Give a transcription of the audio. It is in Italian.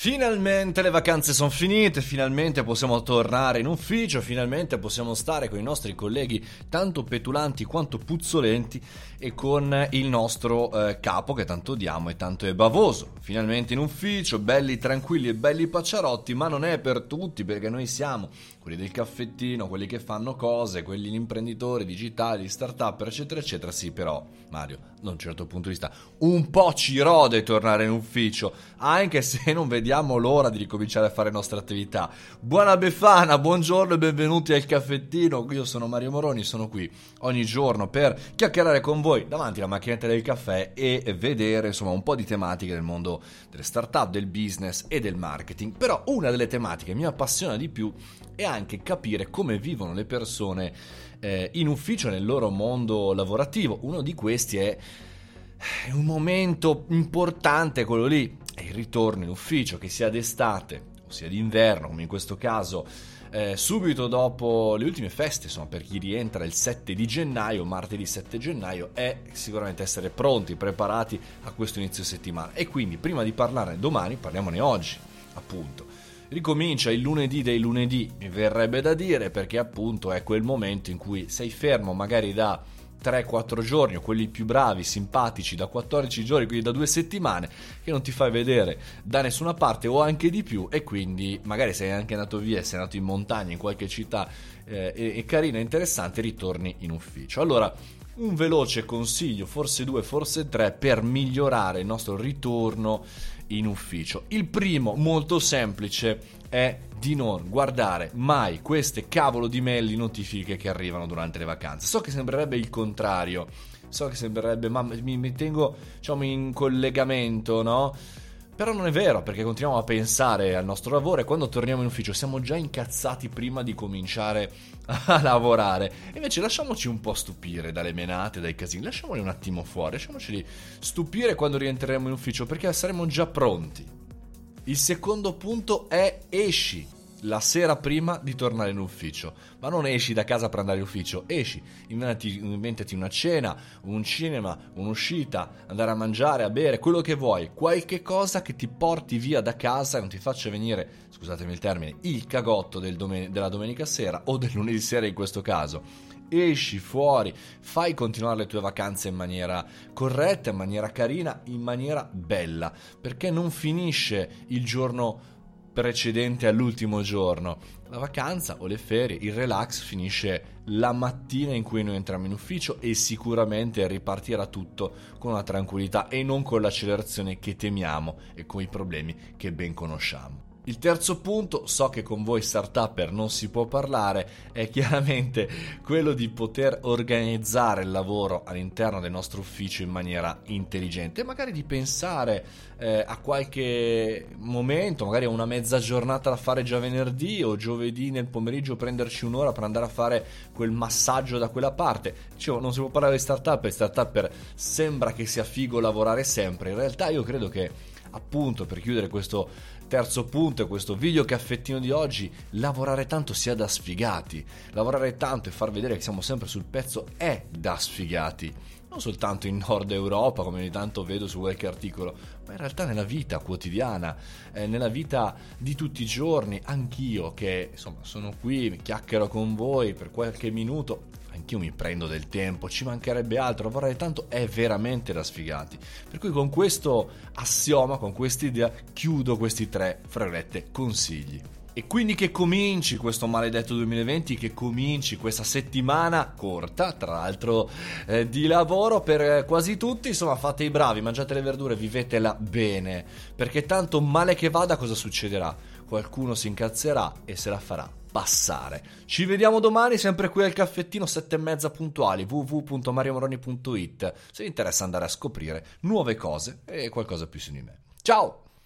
Finalmente le vacanze sono finite, finalmente possiamo tornare in ufficio, finalmente possiamo stare con i nostri colleghi tanto petulanti quanto puzzolenti e con il nostro eh, capo che tanto odiamo e tanto è bavoso. Finalmente in ufficio, belli tranquilli e belli pacciarotti, ma non è per tutti perché noi siamo quelli del caffettino, quelli che fanno cose, quelli imprenditori digitali, start-up, eccetera, eccetera. Sì, però Mario, da un certo punto di vista, un po' ci rode tornare in ufficio, anche se non vediamo vediamo l'ora di ricominciare a fare le nostre attività. Buona Befana, buongiorno e benvenuti al caffettino. Io sono Mario Moroni, sono qui ogni giorno per chiacchierare con voi davanti alla macchinetta del caffè e vedere insomma un po' di tematiche del mondo delle start-up, del business e del marketing. Però una delle tematiche che mi appassiona di più è anche capire come vivono le persone eh, in ufficio nel loro mondo lavorativo. Uno di questi è un momento importante quello lì è il ritorno in ufficio, che sia d'estate o sia d'inverno, come in questo caso, eh, subito dopo le ultime feste, insomma, per chi rientra il 7 di gennaio, martedì 7 gennaio, è sicuramente essere pronti, preparati a questo inizio settimana. E quindi, prima di parlarne domani, parliamone oggi, appunto. Ricomincia il lunedì dei lunedì, mi verrebbe da dire, perché appunto è quel momento in cui sei fermo magari da 3-4 giorni o quelli più bravi, simpatici da 14 giorni, quindi da due settimane, che non ti fai vedere da nessuna parte o anche di più e quindi magari sei anche andato via, sei andato in montagna in qualche città eh, e, e carina interessante, ritorni in ufficio. Allora, un veloce consiglio, forse due, forse tre, per migliorare il nostro ritorno in ufficio. Il primo, molto semplice, è di non guardare mai queste cavolo di mail notifiche che arrivano durante le vacanze. So che sembrerebbe il contrario, so che sembrerebbe, ma mi, mi tengo diciamo, in collegamento, no? Però non è vero, perché continuiamo a pensare al nostro lavoro e quando torniamo in ufficio siamo già incazzati prima di cominciare a lavorare. Invece lasciamoci un po' stupire dalle menate, dai casini, lasciamoli un attimo fuori, lasciamoceli stupire quando rientreremo in ufficio, perché saremo già pronti. Il secondo punto è esci la sera prima di tornare in ufficio. Ma non esci da casa per andare in ufficio, esci, inventati, inventati, una cena, un cinema, un'uscita, andare a mangiare, a bere, quello che vuoi, qualche cosa che ti porti via da casa e non ti faccia venire, scusatemi il termine, il cagotto del domen- della domenica sera o del lunedì sera in questo caso. Esci fuori, fai continuare le tue vacanze in maniera corretta, in maniera carina, in maniera bella, perché non finisce il giorno precedente all'ultimo giorno. La vacanza o le ferie, il relax finisce la mattina in cui noi entriamo in ufficio e sicuramente ripartirà tutto con una tranquillità e non con l'accelerazione che temiamo e con i problemi che ben conosciamo. Il terzo punto, so che con voi startupper non si può parlare, è chiaramente quello di poter organizzare il lavoro all'interno del nostro ufficio in maniera intelligente, magari di pensare eh, a qualche momento, magari a una mezza giornata da fare già venerdì o giovedì nel pomeriggio prenderci un'ora per andare a fare quel massaggio da quella parte. Dicevo, non si può parlare di startupper, startupper sembra che sia figo lavorare sempre, in realtà io credo che appunto per chiudere questo terzo punto e questo video caffettino di oggi, lavorare tanto sia da sfigati. Lavorare tanto e far vedere che siamo sempre sul pezzo è da sfigati. Non soltanto in Nord Europa, come ogni tanto vedo su qualche articolo, ma in realtà nella vita quotidiana, eh, nella vita di tutti i giorni, anch'io che insomma sono qui, chiacchiero con voi per qualche minuto, anch'io mi prendo del tempo, ci mancherebbe altro, vorrei tanto, è veramente da sfigati. Per cui con questo assioma, con questa idea, chiudo questi tre, frerette, consigli. E quindi che cominci questo maledetto 2020, che cominci questa settimana corta, tra l'altro eh, di lavoro per quasi tutti, insomma fate i bravi, mangiate le verdure, vivetela bene, perché tanto male che vada cosa succederà? Qualcuno si incazzerà e se la farà passare. Ci vediamo domani, sempre qui al caffettino, sette e mezza puntuali, www.mariomoroni.it, se vi interessa andare a scoprire nuove cose e qualcosa più su di me. Ciao!